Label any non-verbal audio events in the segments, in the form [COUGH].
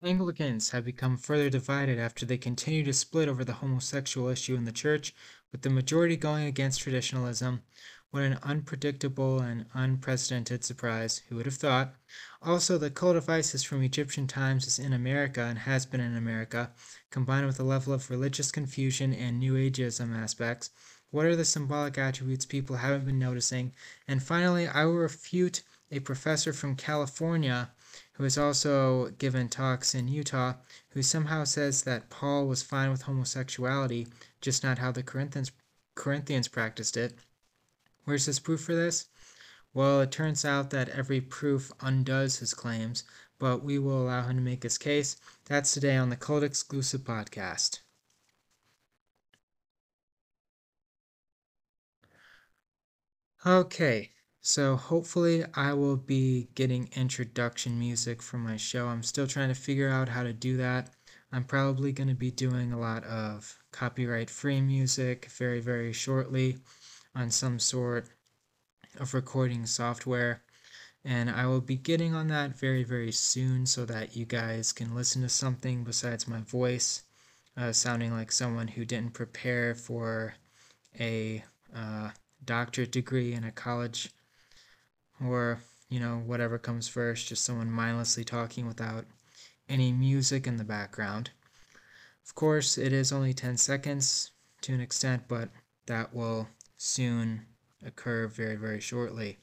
Anglicans have become further divided after they continue to split over the homosexual issue in the church, with the majority going against traditionalism. What an unpredictable and unprecedented surprise, who would have thought? Also, the cult of Isis from Egyptian times is in America and has been in America, combined with a level of religious confusion and New Ageism aspects. What are the symbolic attributes people haven't been noticing? And finally, I will refute a professor from California who has also given talks in Utah, who somehow says that Paul was fine with homosexuality, just not how the Corinthians Corinthians practiced it. Where's his proof for this? Well, it turns out that every proof undoes his claims, but we will allow him to make his case. That's today on the Cult Exclusive Podcast. Okay, so hopefully I will be getting introduction music for my show. I'm still trying to figure out how to do that. I'm probably going to be doing a lot of copyright free music very, very shortly on some sort of recording software. And I will be getting on that very, very soon so that you guys can listen to something besides my voice uh, sounding like someone who didn't prepare for a uh, doctorate degree in a college or, you know, whatever comes first, just someone mindlessly talking without any music in the background. Of course, it is only 10 seconds to an extent, but that will soon occur very, very shortly.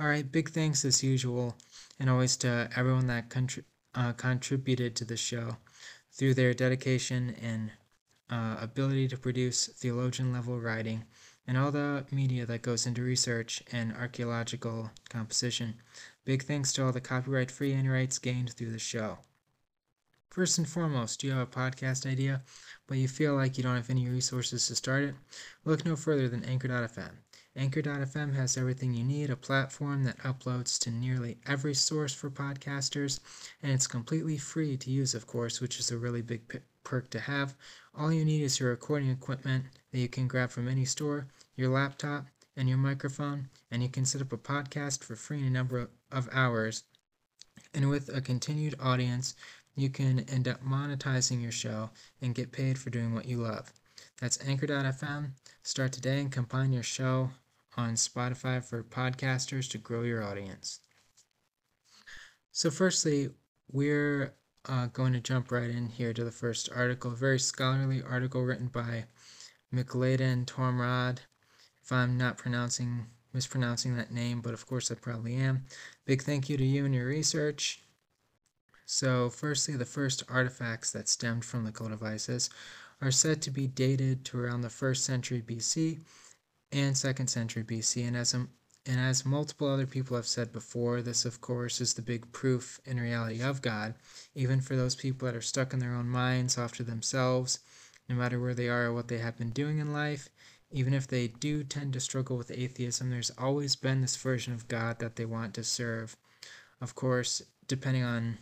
Alright, big thanks as usual, and always to everyone that contri- uh, contributed to the show through their dedication and uh, ability to produce theologian level writing and all the media that goes into research and archaeological composition. Big thanks to all the copyright free and rights gained through the show. First and foremost, do you have a podcast idea, but you feel like you don't have any resources to start it? Look no further than Anchor.fm. Anchor.fm has everything you need a platform that uploads to nearly every source for podcasters, and it's completely free to use, of course, which is a really big perk to have. All you need is your recording equipment that you can grab from any store, your laptop, and your microphone, and you can set up a podcast for free in a number of hours. And with a continued audience, you can end up monetizing your show and get paid for doing what you love. That's Anchor.fm. Start today and combine your show on Spotify for podcasters to grow your audience. So, firstly, we're uh, going to jump right in here to the first article, very scholarly article written by McLaden Tormrad. If I'm not pronouncing mispronouncing that name, but of course I probably am. Big thank you to you and your research. So, firstly, the first artifacts that stemmed from the Isis are said to be dated to around the 1st century BC and 2nd century BC, and as, and as multiple other people have said before, this, of course, is the big proof in reality of God, even for those people that are stuck in their own minds off to themselves no matter where they are or what they have been doing in life. Even if they do tend to struggle with atheism, there's always been this version of God that they want to serve. Of course, depending on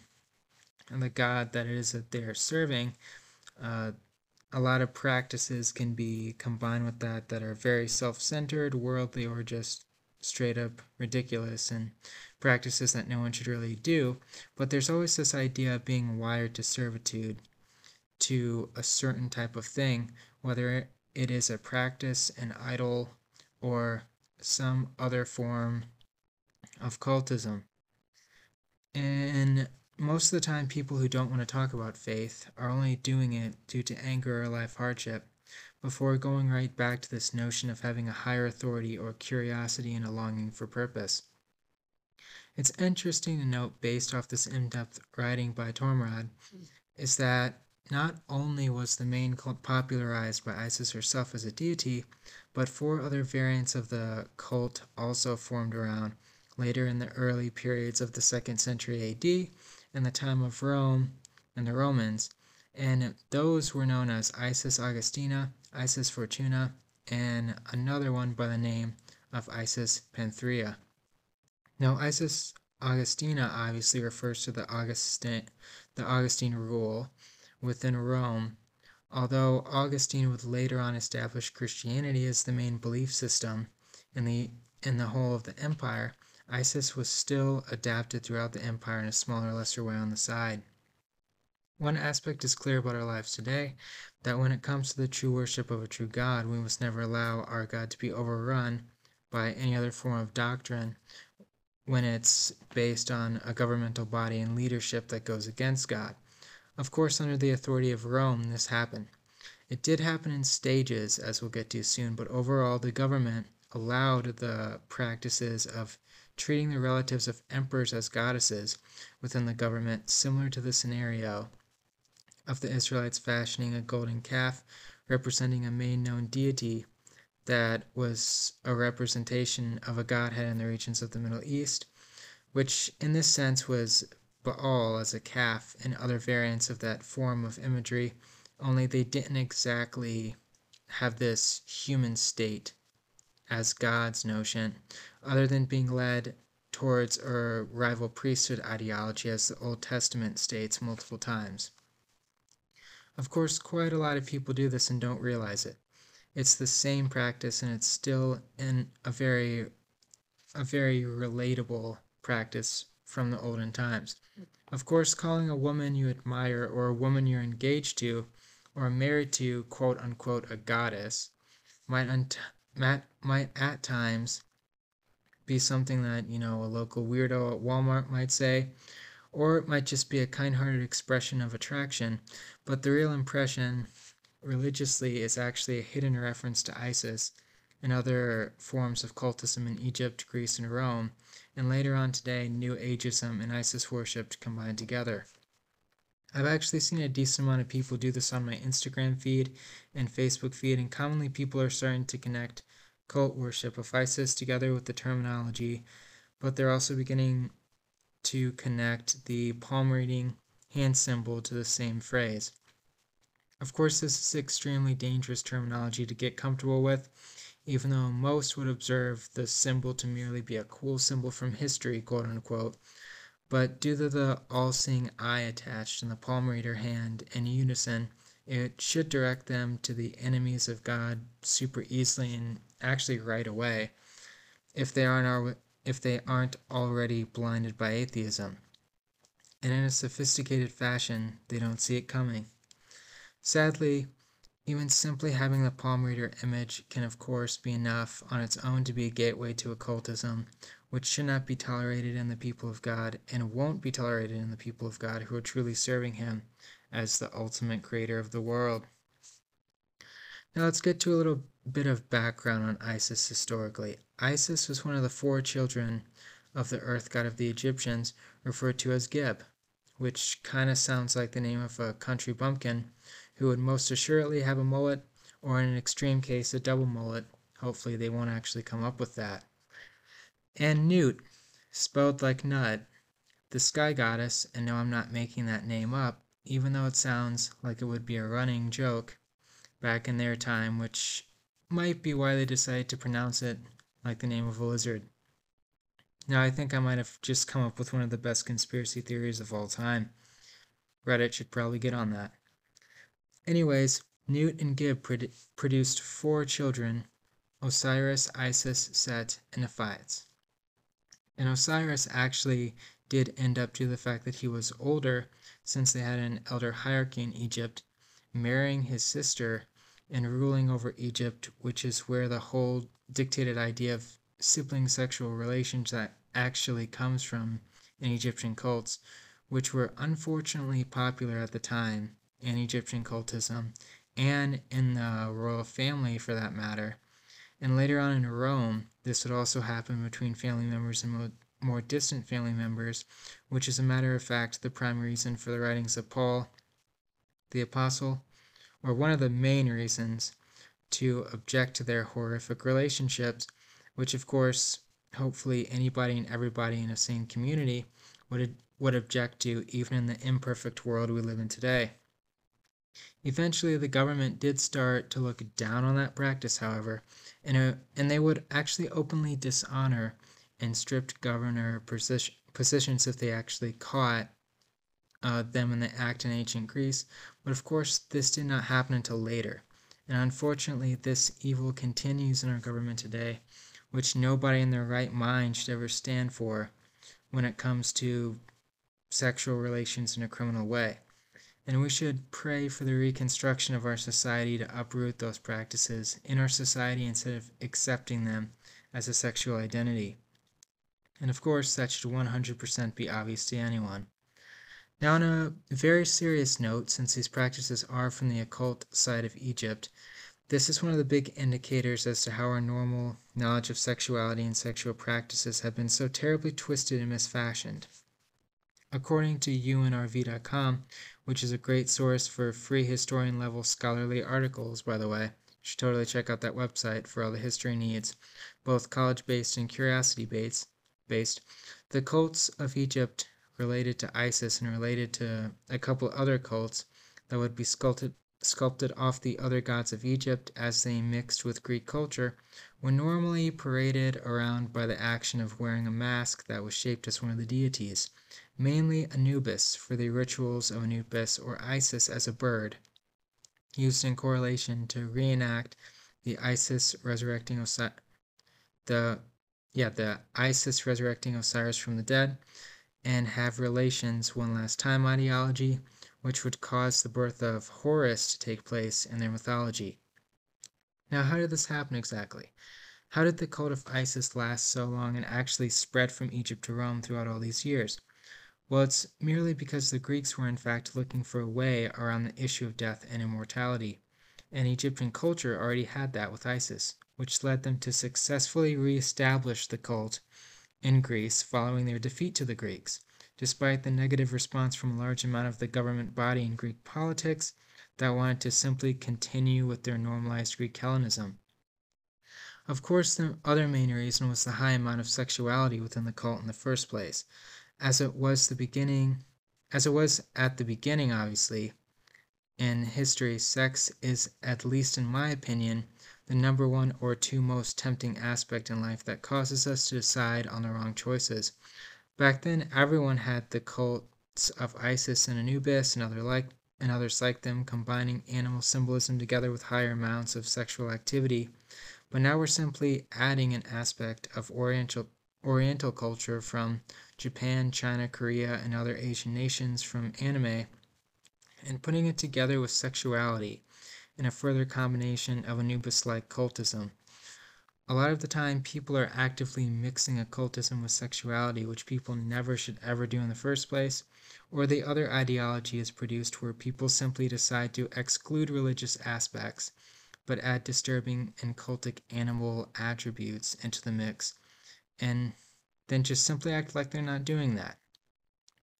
the God that it is that they're serving, uh, a lot of practices can be combined with that that are very self centered, worldly, or just straight up ridiculous and practices that no one should really do. But there's always this idea of being wired to servitude to a certain type of thing, whether it is a practice, an idol, or some other form of cultism. And most of the time, people who don't want to talk about faith are only doing it due to anger or life hardship before going right back to this notion of having a higher authority or curiosity and a longing for purpose. It's interesting to note, based off this in depth writing by Tormrad, is that not only was the main cult popularized by Isis herself as a deity, but four other variants of the cult also formed around later in the early periods of the 2nd century AD in the time of Rome and the Romans, and those were known as Isis Augustina, Isis Fortuna, and another one by the name of Isis Panthea. Now, Isis Augustina obviously refers to the Augustine, the Augustine rule, within Rome, although Augustine would later on establish Christianity as the main belief system in the in the whole of the empire, Isis was still adapted throughout the empire in a smaller, lesser way on the side. One aspect is clear about our lives today that when it comes to the true worship of a true God, we must never allow our God to be overrun by any other form of doctrine when it's based on a governmental body and leadership that goes against God. Of course, under the authority of Rome, this happened. It did happen in stages, as we'll get to soon, but overall, the government allowed the practices of treating the relatives of emperors as goddesses within the government, similar to the scenario of the Israelites fashioning a golden calf representing a main known deity that was a representation of a godhead in the regions of the Middle East, which in this sense was Baal as a calf and other variants of that form of imagery, only they didn't exactly have this human state as God's notion, other than being led towards a rival priesthood ideology, as the Old Testament states multiple times. Of course, quite a lot of people do this and don't realize it. It's the same practice and it's still in a very a very relatable practice from the olden times. Of course, calling a woman you admire or a woman you're engaged to or married to quote unquote a goddess might unt- might at times be something that, you know, a local weirdo at Walmart might say, or it might just be a kind hearted expression of attraction, but the real impression religiously is actually a hidden reference to Isis and other forms of cultism in Egypt, Greece, and Rome, and later on today, New Ageism and Isis worship combined together. I've actually seen a decent amount of people do this on my Instagram feed and Facebook feed, and commonly people are starting to connect cult worship of Isis together with the terminology, but they're also beginning to connect the palm reading hand symbol to the same phrase. Of course, this is extremely dangerous terminology to get comfortable with, even though most would observe the symbol to merely be a cool symbol from history, quote unquote. But due to the all seeing eye attached in the palm reader hand in unison, it should direct them to the enemies of God super easily and actually right away if they aren't if they aren't already blinded by atheism. And in a sophisticated fashion, they don't see it coming. Sadly, even simply having the palm reader image can, of course, be enough on its own to be a gateway to occultism, which should not be tolerated in the people of God and won't be tolerated in the people of God who are truly serving Him as the ultimate creator of the world. Now, let's get to a little bit of background on Isis historically. Isis was one of the four children of the earth god of the Egyptians, referred to as Geb, which kind of sounds like the name of a country bumpkin who would most assuredly have a mullet, or in an extreme case, a double mullet. Hopefully, they won't actually come up with that. And Nut, spelled like nut, the sky goddess, and no, I'm not making that name up, even though it sounds like it would be a running joke back in their time, which might be why they decided to pronounce it like the name of a lizard. Now, I think I might have just come up with one of the best conspiracy theories of all time. Reddit should probably get on that. Anyways, Newt and produ- produced four children Osiris, Isis, Set, and Nephthys. And Osiris actually did end up due to the fact that he was older, since they had an elder hierarchy in Egypt, marrying his sister and ruling over Egypt, which is where the whole dictated idea of sibling sexual relations that actually comes from in Egyptian cults, which were unfortunately popular at the time in Egyptian cultism and in the royal family for that matter. And later on in Rome, this would also happen between family members and more, distant family members, which is a matter of fact the prime reason for the writings of Paul the Apostle or one of the main reasons to object to their horrific relationships, which of course, hopefully anybody and everybody in a sane community would would object to even in the imperfect world we live in today. Eventually, the government did start to look down on that practice, however, and, uh, and they would actually openly dishonor and stripped governor position, positions if they actually caught uh, them in the act in ancient Greece, but of course this did not happen until later. And unfortunately, this evil continues in our government today, which nobody in their right mind should ever stand for when it comes to sexual relations in a criminal way. and we should pray for the reconstruction of our society to uproot those practices in our society instead of accepting them as a sexual identity. And of course, that should 100% be obvious to anyone. Now, on a very serious note, since these practices are from the occult side of Egypt, this is one of the big indicators as to how our normal knowledge of sexuality and sexual practices have been so terribly twisted and misfashioned. According to UNRV.com, which is a great source for free historian level scholarly articles, by the way, you should totally check out that website for all the history needs, both college based and curiosity based. The cults of Egypt related to Isis and related to a couple other cults that would be sculpted sculpted off the other gods of Egypt as they mixed with Greek culture, were normally paraded around by the action of wearing a mask that was shaped as one of the deities, mainly Anubis for the rituals of Anubis or Isis as a bird, used in correlation to reenact the Isis resurrecting Osiris, the yeah, the Isis resurrecting Osiris from the dead, and have relations one last time ideology, which would cause the birth of Horus to take place in their mythology. Now, how did this happen exactly? How did the cult of Isis last so long and actually spread from Egypt to Rome throughout all these years? Well, it's merely because the Greeks were in fact looking for a way around the issue of death and immortality, and Egyptian culture already had that with Isis, which led them to successfully re-establish the cult in Greece following their defeat to the Greeks, despite the negative response from a large amount of the government body in Greek politics that wanted to simply continue with their normalized Greek Hellenism. Of course, the other main reason was the high amount of sexuality within the cult in the first place, as it was the beginning as it was at the beginning obviously in history sex is at least in my opinion the number one or two most tempting aspect in life that causes us to decide on the wrong choices. Back then, everyone had the cults of Isis and Anubis and other like and others like them combining animal symbolism together with higher amounts of sexual activity. But now we're simply adding an aspect of oriental oriental culture from Japan, China, Korea, and other Asian nations from anime and putting it together with sexuality and a further combination of Anubis like cultism. A lot of the time, people are actively mixing occultism with sexuality, which people never should ever do in the first place, or the other ideology is produced where people simply decide to exclude religious aspects but add disturbing and cultic animal attributes into the mix, and then just simply act like they're not doing that.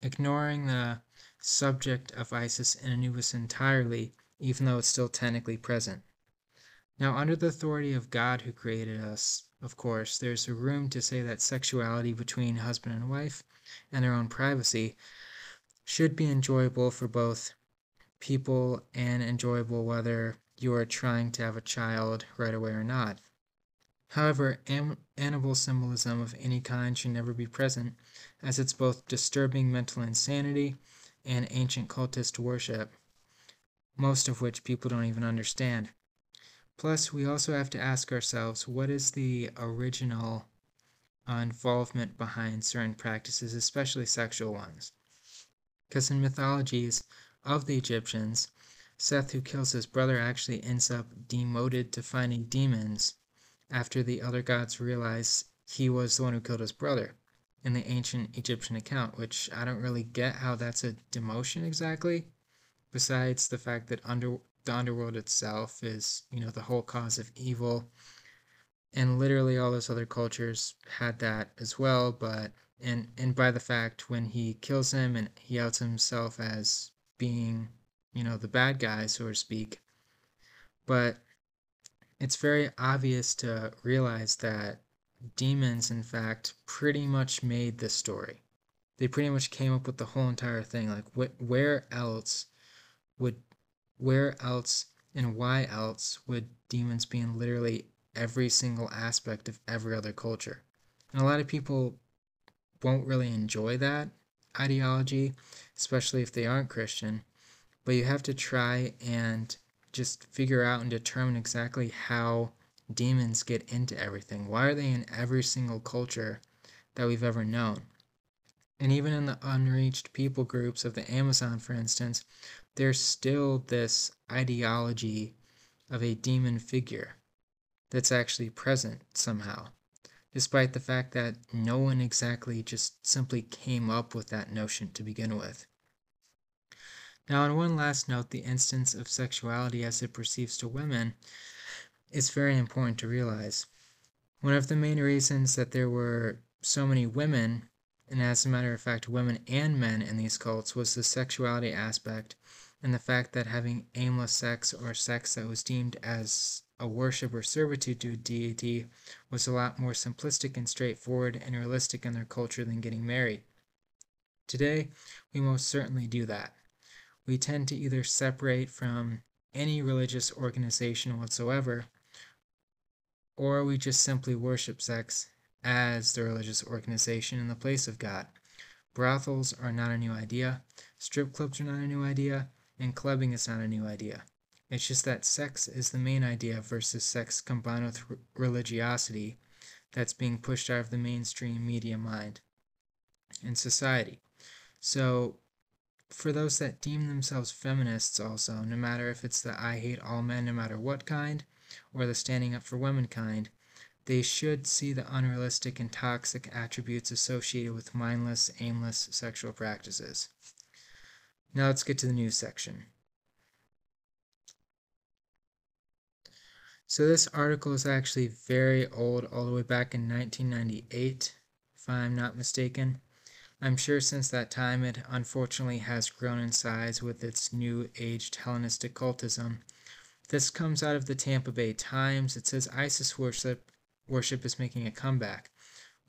Ignoring the subject of Isis and Anubis entirely even though it's still technically present. Now, under the authority of God who created us, of course, there's a room to say that sexuality between husband and wife and their own privacy should be enjoyable for both people and enjoyable whether you are trying to have a child right away or not. However, am- animal symbolism of any kind should never be present, as it's both disturbing mental insanity and ancient cultist worship most of which people don't even understand. Plus, we also have to ask ourselves what is the original uh, involvement behind certain practices, especially sexual ones. Because in mythologies of the Egyptians, Seth, who kills his brother, actually ends up demoted to fighting demons after the other gods realize he was the one who killed his brother in the ancient Egyptian account, which I don't really get how that's a demotion exactly besides the fact that under the underworld itself is you know the whole cause of evil. And literally all those other cultures had that as well but and and by the fact when he kills him and he outs himself as being you know the bad guy so to speak. But it's very obvious to realize that demons in fact pretty much made this story. They pretty much came up with the whole entire thing. Like wh- where else would where else and why else would demons be in literally every single aspect of every other culture? And a lot of people won't really enjoy that ideology, especially if they aren't Christian. But you have to try and just figure out and determine exactly how demons get into everything. Why are they in every single culture that we've ever known? And even in the unreached people groups of the Amazon, for instance, there's still this ideology of a demon figure that's actually present somehow, despite the fact that no one exactly just simply came up with that notion to begin with. Now, on one last note, the instance of sexuality as it perceives to women is very important to realize. One of the main reasons that there were so many women, and as a matter of fact, women and men in these cults, was the sexuality aspect and the fact that having aimless sex or sex that was deemed as a worship or servitude to a deity was a lot more simplistic and straightforward and realistic in their culture than getting married. Today, we most certainly do that we tend to either separate from any religious organization whatsoever, or we just simply worship sex as the religious organization in the place of God. Brothels are not a new idea, strip clubs are not a new idea, and clubbing is not a new idea. It's just that sex is the main idea versus sex combined with religiosity that's being pushed out of the mainstream media mind and society. So for those that deem themselves feminists also, no matter if it's the I hate all men no matter what kind, or the standing up for womankind, they should see the unrealistic and toxic attributes associated with mindless, aimless sexual practices. Now let's get to the news section. So this article is actually very old, all the way back in 1998, if I'm not mistaken. I'm sure since that time it unfortunately has grown in size with its new aged Hellenistic cultism. This comes out of the Tampa Bay Times. It says ISIS worship worship is making a comeback.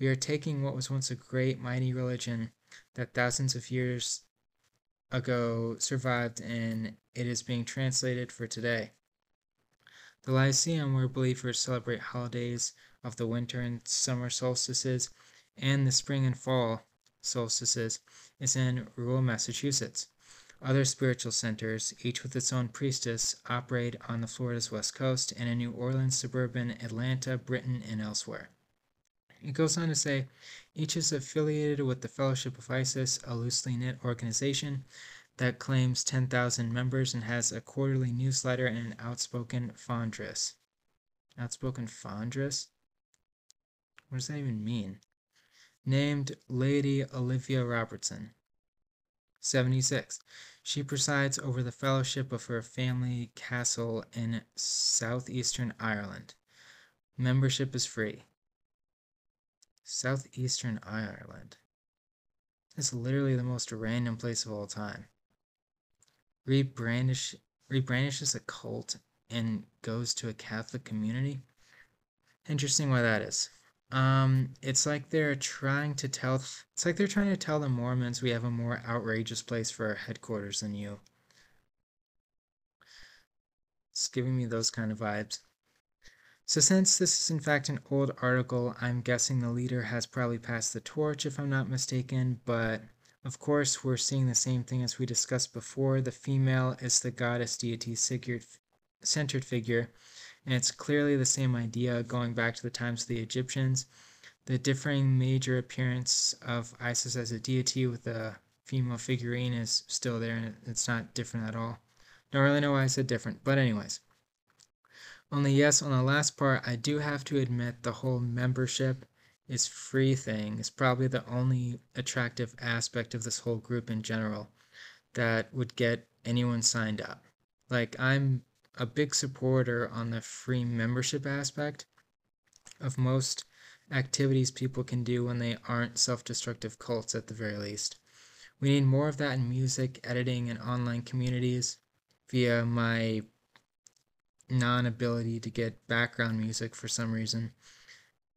We are taking what was once a great mighty religion that thousands of years ago survived and it is being translated for today. The Lyceum, where believers celebrate holidays of the winter and summer solstices and the spring and fall, solstices is in rural Massachusetts. Other spiritual centers, each with its own priestess, operate on the Florida's west coast and in New Orleans, suburban Atlanta, Britain, and elsewhere. It goes on to say each is affiliated with the Fellowship of Isis, a loosely knit organization that claims 10,000 members and has a quarterly newsletter and an outspoken fondress. Outspoken fondress? What does that even mean? named Lady Olivia Robertson. 76. She presides over the fellowship of her family castle in southeastern Ireland. Membership is free. Southeastern Ireland. It's literally the most random place of all time. Rebrandish, rebrandishes a cult and goes to a Catholic community. Interesting why that is. Um, it's like they're trying to tell it's like they're trying to tell the Mormons we have a more outrageous place for our headquarters than you. It's giving me those kind of vibes. So since this is in fact an old article, I'm guessing the leader has probably passed the torch if I'm not mistaken, but of course we're seeing the same thing as we discussed before. The female is the goddess deity centered figure and it's clearly the same idea going back to the times of the Egyptians. The differing major appearance of Isis as a deity with a female figurine is still there, and it's not different at all. Don't really know why I said different, but anyways. Only yes, on the last part, I do have to admit the whole membership is free thing is probably the only attractive aspect of this whole group in general that would get anyone signed up. Like I'm a big supporter on the free membership aspect of most activities people can do when they aren't self destructive cults, at the very least. We need more of that in music, editing, and online communities via my non ability to get background music for some reason.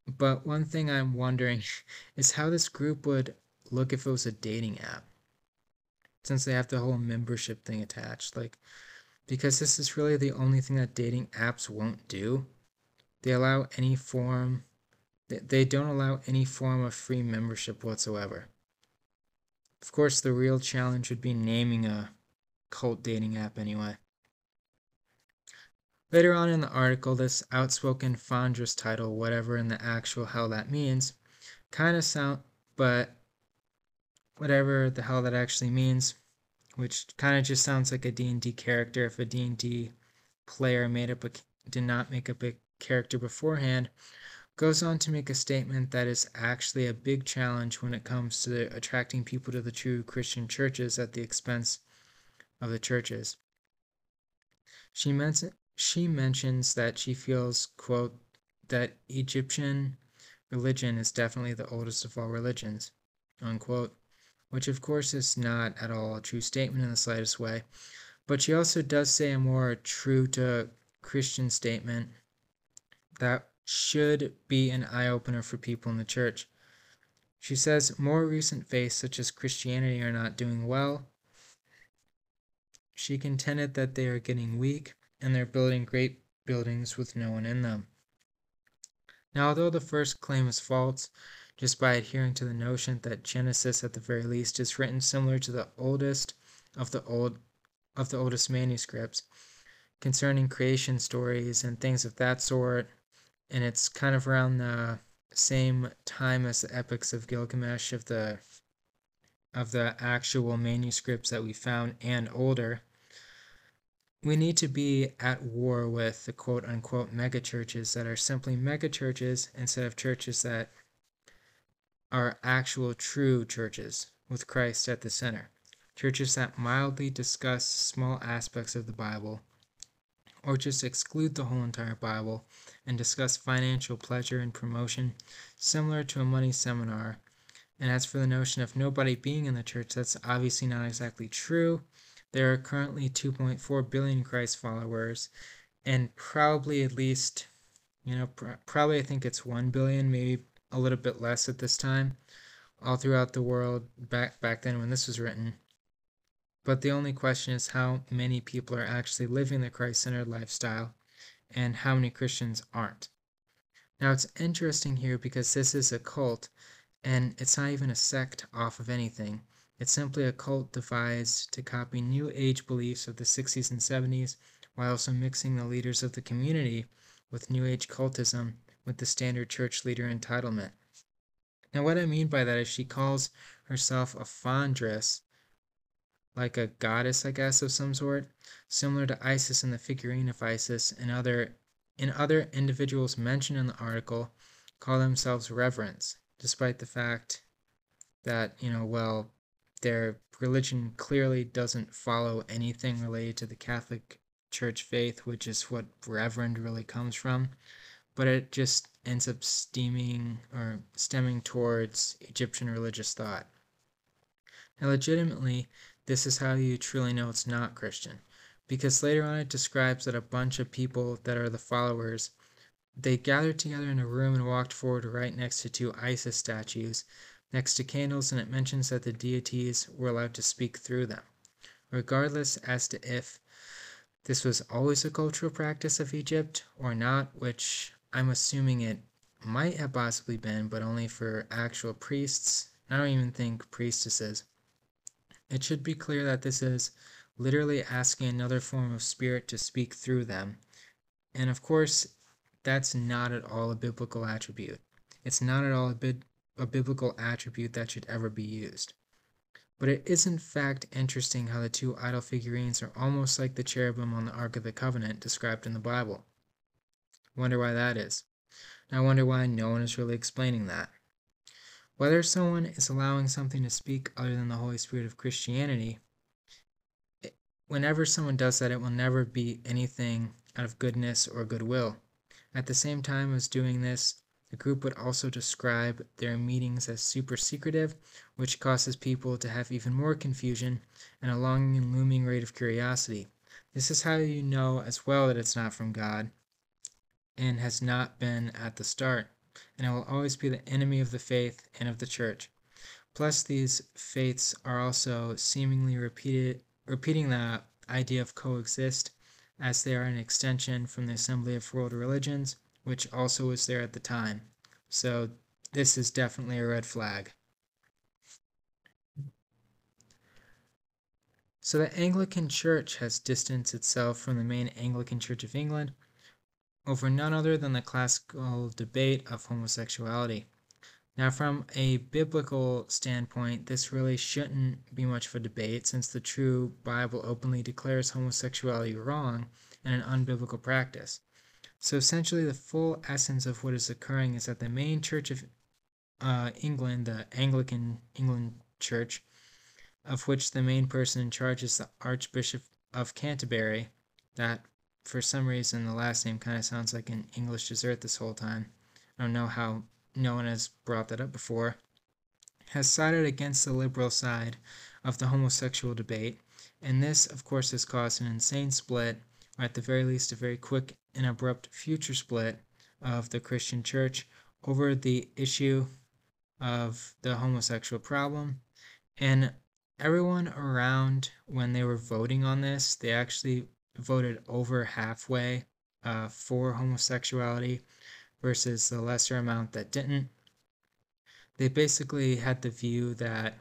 But one thing I'm wondering [LAUGHS] is how this group would look if it was a dating app. Since they have the whole membership thing attached. Like, because this is really the only thing that dating apps won't do. They allow any form, they don't allow any form of free membership whatsoever. Of course, the real challenge would be naming a cult dating app anyway. Later on in the article, this outspoken Fondress title, whatever in the actual hell that means, kind of sound, but whatever the hell that actually means, which kind of just sounds like a D&D character if a D&D player made up a did not make up a character beforehand, goes on to make a statement that is actually a big challenge when it comes to attracting people to the true Christian churches at the expense of the churches. She, men- she mentions that she feels, quote, that Egyptian religion is definitely the oldest of all religions, unquote, which of course is not at all a true statement in the slightest way. But she also does say a more true to Christian statement that should be an eye opener for people in the church. She says more recent faiths, such as Christianity, are not doing well. She contended that they are getting weak and they're building great buildings with no one in them. Now, although the first claim is false, just by adhering to the notion that Genesis at the very least is written similar to the oldest of the old of the oldest manuscripts, concerning creation stories and things of that sort. And it's kind of around the same time as the epics of Gilgamesh of the of the actual manuscripts that we found and older. We need to be at war with the quote unquote megachurches that are simply megachurches instead of churches that are actual true churches with Christ at the center. Churches that mildly discuss small aspects of the Bible or just exclude the whole entire Bible and discuss financial pleasure and promotion, similar to a money seminar. And as for the notion of nobody being in the church, that's obviously not exactly true. There are currently 2.4 billion Christ followers, and probably at least, you know, pr- probably I think it's 1 billion, maybe a little bit less at this time, all throughout the world back back then when this was written. But the only question is how many people are actually living the Christ centered lifestyle and how many Christians aren't. Now it's interesting here because this is a cult and it's not even a sect off of anything. It's simply a cult devised to copy New Age beliefs of the 60s and 70s while also mixing the leaders of the community with New Age cultism with the standard church leader entitlement. Now, what I mean by that is she calls herself a fondress like a goddess, I guess, of some sort, similar to Isis and the figurine of Isis and other in other individuals mentioned in the article call themselves reverends, despite the fact that, you know, well, their religion clearly doesn't follow anything related to the Catholic Church faith, which is what reverend really comes from, but it just ends up steaming or stemming towards Egyptian religious thought. Now, legitimately, this is how you truly know it's not Christian. Because later on it describes that a bunch of people that are the followers, they gathered together in a room and walked forward right next to two Isis statues, next to candles, and it mentions that the deities were allowed to speak through them. Regardless as to if this was always a cultural practice of Egypt or not, which I'm assuming it might have possibly been, but only for actual priests. I don't even think priestesses. It should be clear that this is literally asking another form of spirit to speak through them. And of course, that's not at all a biblical attribute. It's not at all a, bi- a biblical attribute that should ever be used. But it is in fact interesting how the two idol figurines are almost like the cherubim on the Ark of the Covenant described in the Bible. Wonder why that is. And I wonder why no one is really explaining that. Whether someone is allowing something to speak other than the Holy Spirit of Christianity, whenever someone does that, it will never be anything out of goodness or goodwill. At the same time as doing this, the group would also describe their meetings as super secretive, which causes people to have even more confusion and a longing and looming rate of curiosity. This is how you know as well that it's not from God and has not been at the start and it will always be the enemy of the faith and of the church. Plus, these faiths are also seemingly repeated, repeating the idea of coexist, as they are an extension from the Assembly of World Religions, which also was there at the time. So, this is definitely a red flag. So, the Anglican Church has distanced itself from the main Anglican Church of England over none other than the classical debate of homosexuality. Now, from a biblical standpoint, this really shouldn't be much of a debate since the true Bible openly declares homosexuality wrong and an unbiblical practice. So, essentially, the full essence of what is occurring is that the main church of uh, England, the Anglican England Church, of which the main person in charge is the Archbishop of Canterbury, that for some reason the last name kind of sounds like an English dessert this whole time. I don't know how no one has brought that up before, has sided against the liberal side of the homosexual debate, and this, of course, has caused an insane split, or at the very least, a very quick and abrupt future split of the Christian church over the issue of the homosexual problem. And everyone around, when they were voting on this, they actually voted over halfway uh, for homosexuality versus the lesser amount that didn't. They basically had the view that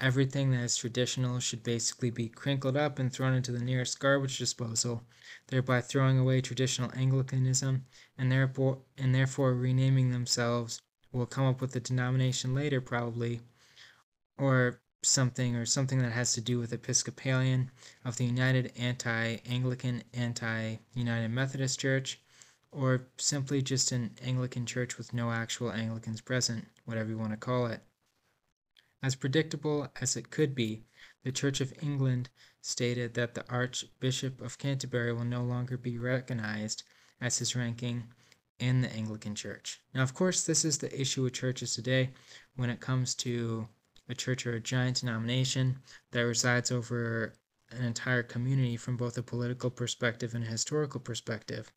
everything that is traditional should basically be crinkled up and thrown into the nearest garbage disposal, thereby throwing away traditional Anglicanism and therefore, and therefore renaming themselves. Will come up with a denomination later, probably, or something, or something that has to do with Episcopalian of the United Anti Anglican Anti United Methodist Church, or simply just an Anglican church with no actual Anglicans present, whatever you want to call it. As predictable as it could be, the Church of England stated that the Archbishop of Canterbury will no longer be recognized as his ranking in the Anglican Church. Now, of course, this is the issue with churches today when it comes to a church or a giant denomination that resides over an entire community from both a political perspective and a historical perspective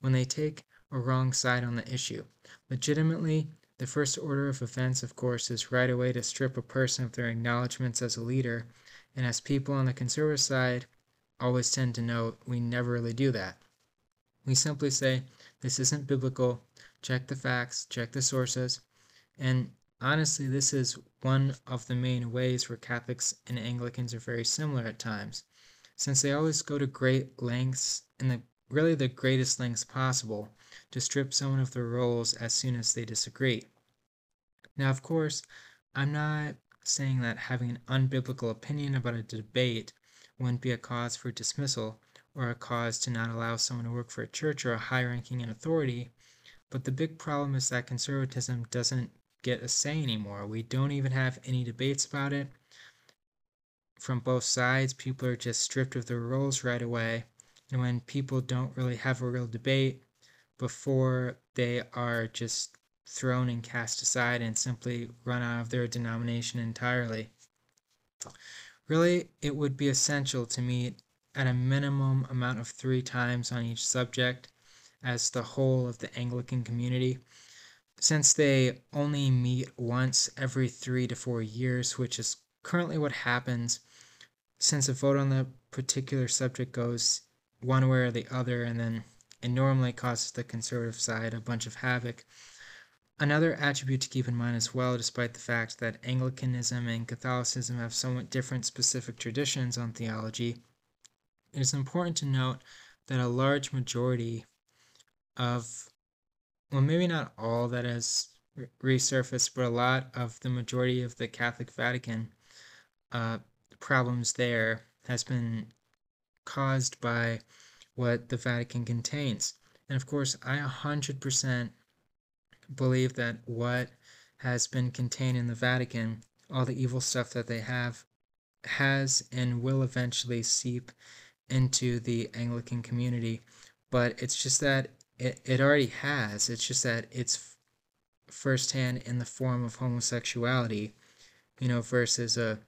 when they take a wrong side on the issue. Legitimately, the first order of events, of course, is right away to strip a person of their acknowledgments as a leader, and as people on the conservative side always tend to note, we never really do that. We simply say, this isn't biblical, check the facts, check the sources, and honestly, this is one of the main ways where Catholics and Anglicans are very similar at times, since they always go to great lengths and the really the greatest lengths possible to strip someone of their roles as soon as they disagree. Now, of course, I'm not saying that having an unbiblical opinion about a debate wouldn't be a cause for dismissal or a cause to not allow someone to work for a church or a high ranking in authority, but the big problem is that conservatism doesn't get a say anymore. We don't even have any debates about it. From both sides, people are just stripped of their roles right away and when people don't really have a real debate before they are just thrown and cast aside and simply run out of their denomination entirely. Really, it would be essential to meet at a minimum amount of three times on each subject as the whole of the Anglican community. Since they only meet once every three to four years, which is currently what happens, since a vote on the particular subject goes one way or the other, and then it normally causes the conservative side a bunch of havoc. Another attribute to keep in mind as well, despite the fact that Anglicanism and Catholicism have somewhat different specific traditions on theology, it is important to note that a large majority of, well, maybe not all that has resurfaced, but a lot of the majority of the Catholic Vatican uh, problems there has been caused by what the Vatican contains. And of course, I 100% believe that what has been contained in the Vatican, all the evil stuff that they have, has and will eventually seep into the Anglican community. But it's just that it, it already has. It's just that it's firsthand in the form of homosexuality, you know, versus a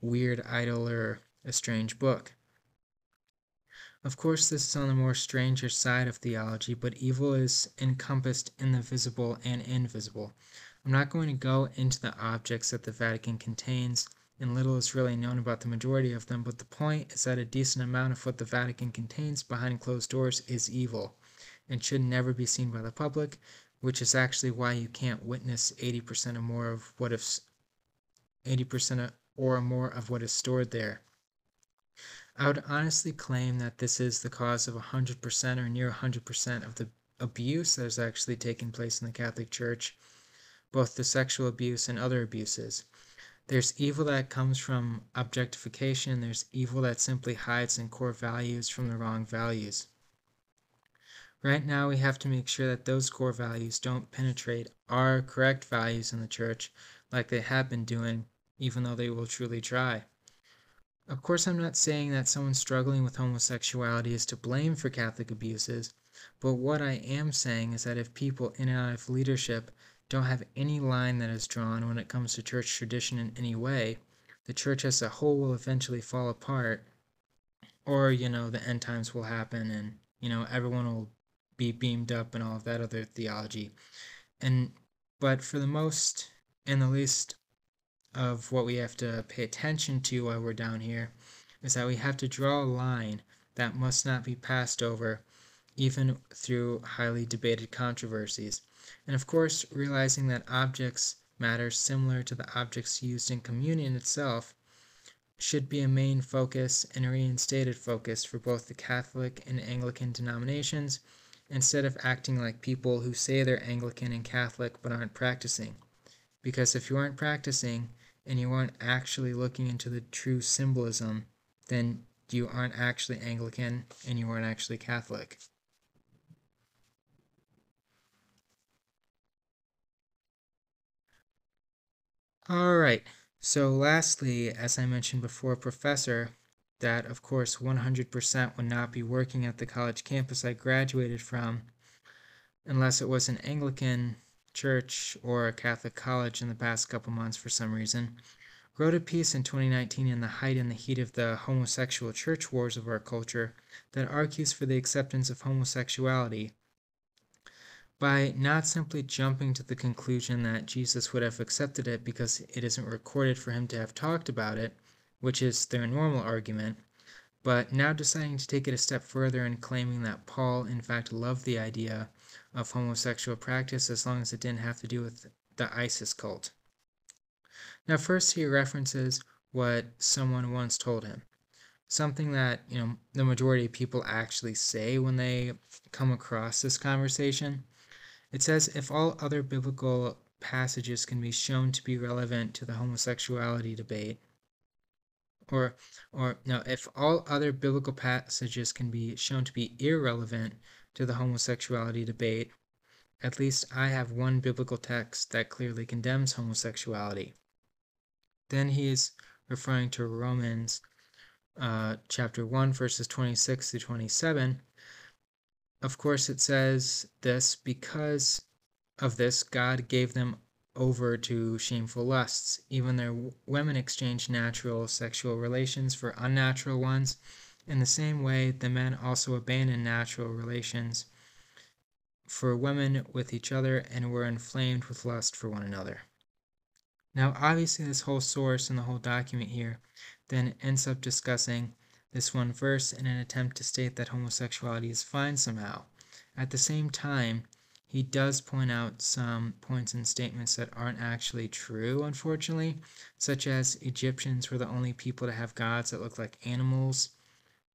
weird idol or a strange book. Of course, this is on the more stranger side of theology, but evil is encompassed in the visible and invisible. I'm not going to go into the objects that the Vatican contains, and little is really known about the majority of them, but the point is that a decent amount of what the Vatican contains behind closed doors is evil and should never be seen by the public, which is actually why you can't witness 80% or more of what is 80% or more of what is stored there. I would honestly claim that this is the cause of 100% or near 100% of the abuse that is actually taking place in the Catholic Church. both the sexual abuse and other abuses. There's evil that comes from objectification, there's evil that simply hides in core values from the wrong values. Right now, we have to make sure that those core values don't penetrate our correct values in the church like they have been doing, even though they will truly try. Of course, I'm not saying that someone struggling with homosexuality is to blame for Catholic abuses, but what I am saying is that if people in and out of leadership don't have any line that is drawn when it comes to church tradition in any way, the church as a whole will eventually fall apart, or, you know, the end times will happen and, you know, everyone will be beamed up and all of that other theology. And but for the most and the least of what we have to pay attention to while we're down here is that we have to draw a line that must not be passed over even through highly debated controversies. And of course, realizing that objects matter similar to the objects used in communion itself should be a main focus and a reinstated focus for both the Catholic and Anglican denominations instead of acting like people who say they're Anglican and Catholic but aren't practicing. Because if you aren't practicing and you aren't actually looking into the true symbolism, then you aren't actually Anglican and you aren't actually Catholic. All right. So lastly, as I mentioned before, professor, that of course 100% would not be working at the college campus I graduated from unless it was an Anglican church or a Catholic college in the past couple months for some reason, wrote a piece in 2019 in the height and the heat of the homosexual church wars of our culture that argues for the acceptance of homosexuality by not simply jumping to the conclusion that Jesus would have accepted it because it isn't recorded for him to have talked about it, which is their normal argument, but now deciding to take it a step further and claiming that Paul, in fact, loved the idea of homosexual practice as long as it didn't have to do with the Isis cult. Now, first, he references what someone once told him. Something that, you know, the majority of people actually say when they come across this conversation. It says if all other biblical passages can be shown to be relevant to the homosexuality debate, or or no, if all other biblical passages can be shown to be irrelevant to the homosexuality debate, at least I have one biblical text that clearly condemns homosexuality. Then he is referring to Romans uh, chapter 1, verses 26 to 27, of course, it says this because of this, God gave them over to shameful lusts. Even their women exchanged natural sexual relations for unnatural ones. In the same way, the men also abandoned natural relations for women with each other and were inflamed with lust for one another. Now, obviously, this whole source and the whole document here then ends up discussing this one verse in an attempt to state that homosexuality is fine somehow. At the same time, he does point out some points and statements that aren't actually true, unfortunately, such as Egyptians were the only people to have gods that looked like animals.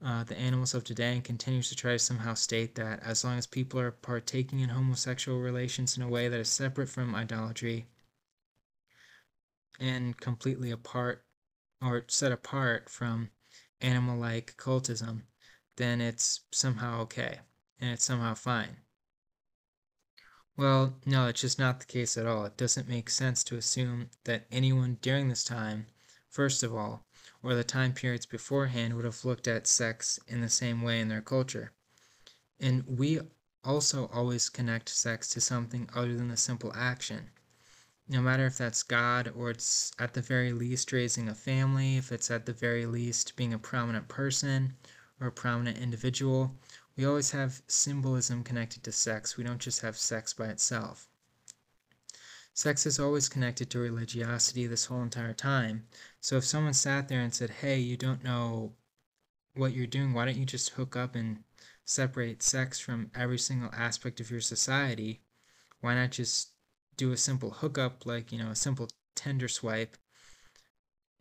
Uh, the animals of today and continues to try to somehow state that as long as people are partaking in homosexual relations in a way that is separate from idolatry and completely apart or set apart from animal like cultism, then it's somehow okay and it's somehow fine. Well, no, it's just not the case at all. It doesn't make sense to assume that anyone during this time, first of all, or the time periods beforehand, would have looked at sex in the same way in their culture. And we also always connect sex to something other than the simple action no matter if that's God or it's at the very least raising a family, if it's at the very least being a prominent person or a prominent individual, we always have symbolism connected to sex. We don't just have sex by itself. Sex is always connected to religiosity this whole entire time. So if someone sat there and said, hey, you don't know what you're doing, why don't you just hook up and separate sex from every single aspect of your society? Why not just do a simple hookup, like, you know, a simple Tinder swipe,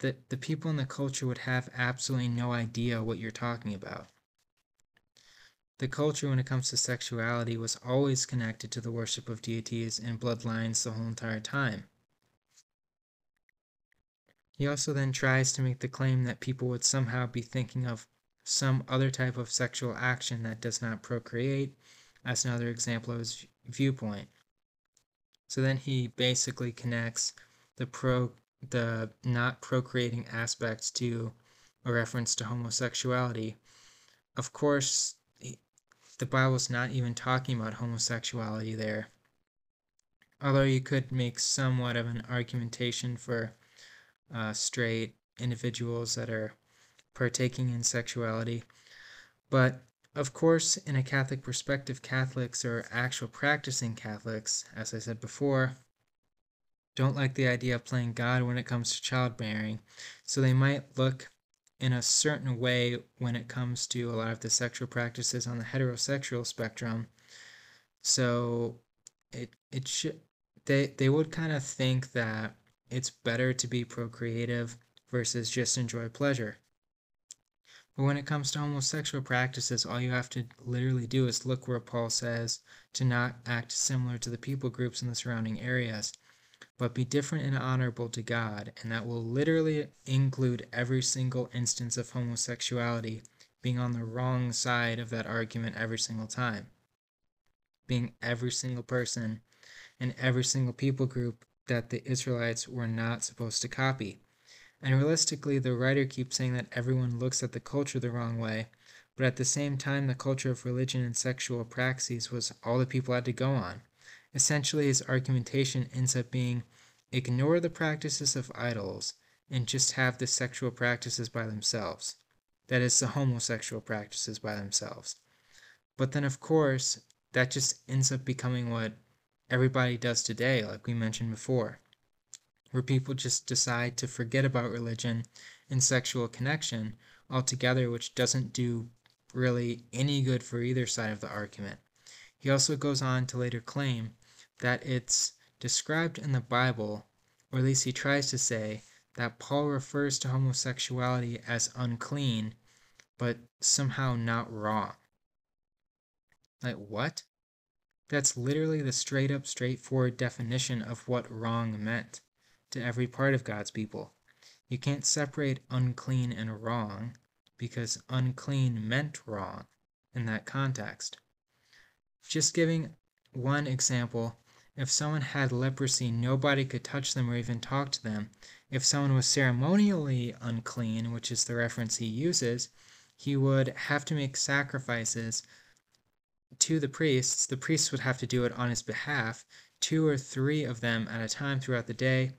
that the people in the culture would have absolutely no idea what you're talking about. The culture, when it comes to sexuality, was always connected to the worship of deities and bloodlines the whole entire time. He also then tries to make the claim that people would somehow be thinking of some other type of sexual action that does not procreate, as another example of his viewpoint. So then he basically connects the pro the not procreating aspects to a reference to homosexuality. Of course, the Bible's not even talking about homosexuality there. Although you could make somewhat of an argumentation for uh, straight individuals that are partaking in sexuality. But of course, in a Catholic perspective, Catholics or actual practicing Catholics, as I said before, don't like the idea of playing God when it comes to childbearing. So they might look in a certain way when it comes to a lot of the sexual practices on the heterosexual spectrum. So it it should they they would kind of think that it's better to be procreative versus just enjoy pleasure. But when it comes to homosexual practices, all you have to literally do is look where Paul says to not act similar to the people groups in the surrounding areas, but be different and honorable to God, and that will literally include every single instance of homosexuality being on the wrong side of that argument every single time. Being every single person and every single people group that the Israelites were not supposed to copy. And realistically, the writer keeps saying that everyone looks at the culture the wrong way, but at the same time, the culture of religion and sexual praxis was all the people had to go on. Essentially, his argumentation ends up being ignore the practices of idols and just have the sexual practices by themselves. That is, the homosexual practices by themselves. But then, of course, that just ends up becoming what everybody does today, like we mentioned before where people just decide to forget about religion and sexual connection altogether, which doesn't do really any good for either side of the argument. He also goes on to later claim that it's described in the Bible, or at least he tries to say, that Paul refers to homosexuality as unclean, but somehow not wrong. Like, what? That's literally the straight up, straightforward definition of what wrong meant to every part of God's people. You can't separate unclean and wrong because unclean meant wrong in that context. Just giving one example, if someone had leprosy, nobody could touch them or even talk to them. If someone was ceremonially unclean, which is the reference he uses, he would have to make sacrifices to the priests. The priests would have to do it on his behalf, two or three of them at a time throughout the day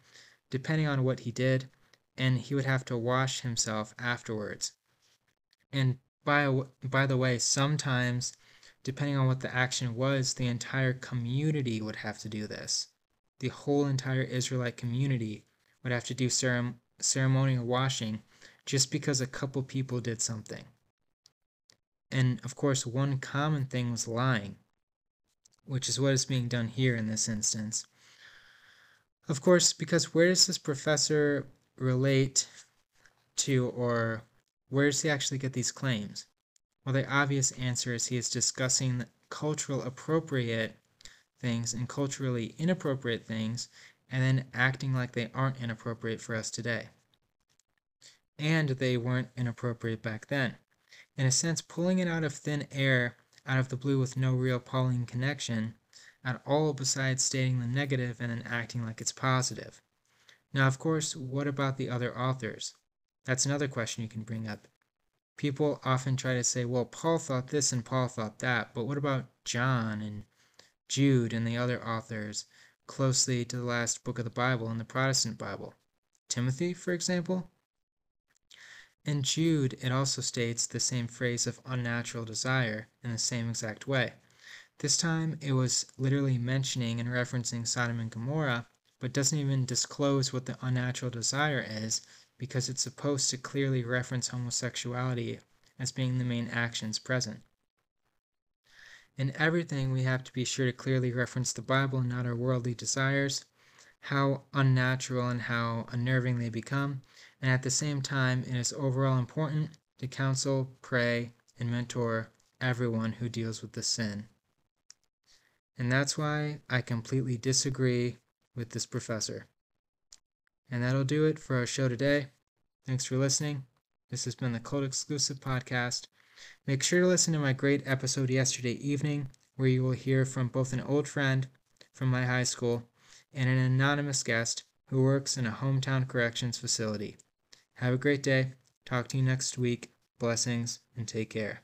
depending on what he did, and he would have to wash himself afterwards. And by, by the way, sometimes, depending on what the action was, the entire community would have to do this. The whole entire Israelite community would have to do ceremonial washing just because a couple people did something. And of course, one common thing was lying, which is what is being done here in this instance. Of course, because where does this professor relate to, or where does he actually get these claims? Well, the obvious answer is he is discussing cultural appropriate things and culturally inappropriate things, and then acting like they aren't inappropriate for us today. And they weren't inappropriate back then. In a sense, pulling it out of thin air, out of the blue with no real Pauline connection, at all besides stating the negative and then acting like it's positive. Now, of course, what about the other authors? That's another question you can bring up. People often try to say, well, Paul thought this and Paul thought that, but what about John and Jude and the other authors closely to the last book of the Bible in the Protestant Bible? Timothy, for example? In Jude, it also states the same phrase of unnatural desire in the same exact way. This time it was literally mentioning and referencing Sodom and Gomorrah, but doesn't even disclose what the unnatural desire is because it's supposed to clearly reference homosexuality as being the main actions present. In everything, we have to be sure to clearly reference the Bible and not our worldly desires, how unnatural and how unnerving they become, and at the same time, it is overall important to counsel, pray, and mentor everyone who deals with the sin. And that's why I completely disagree with this professor. And that'll do it for our show today. Thanks for listening. This has been the Cult Exclusive Podcast. Make sure to listen to my great episode yesterday evening, where you will hear from both an old friend from my high school and an anonymous guest who works in a hometown corrections facility. Have a great day. Talk to you next week. Blessings and take care.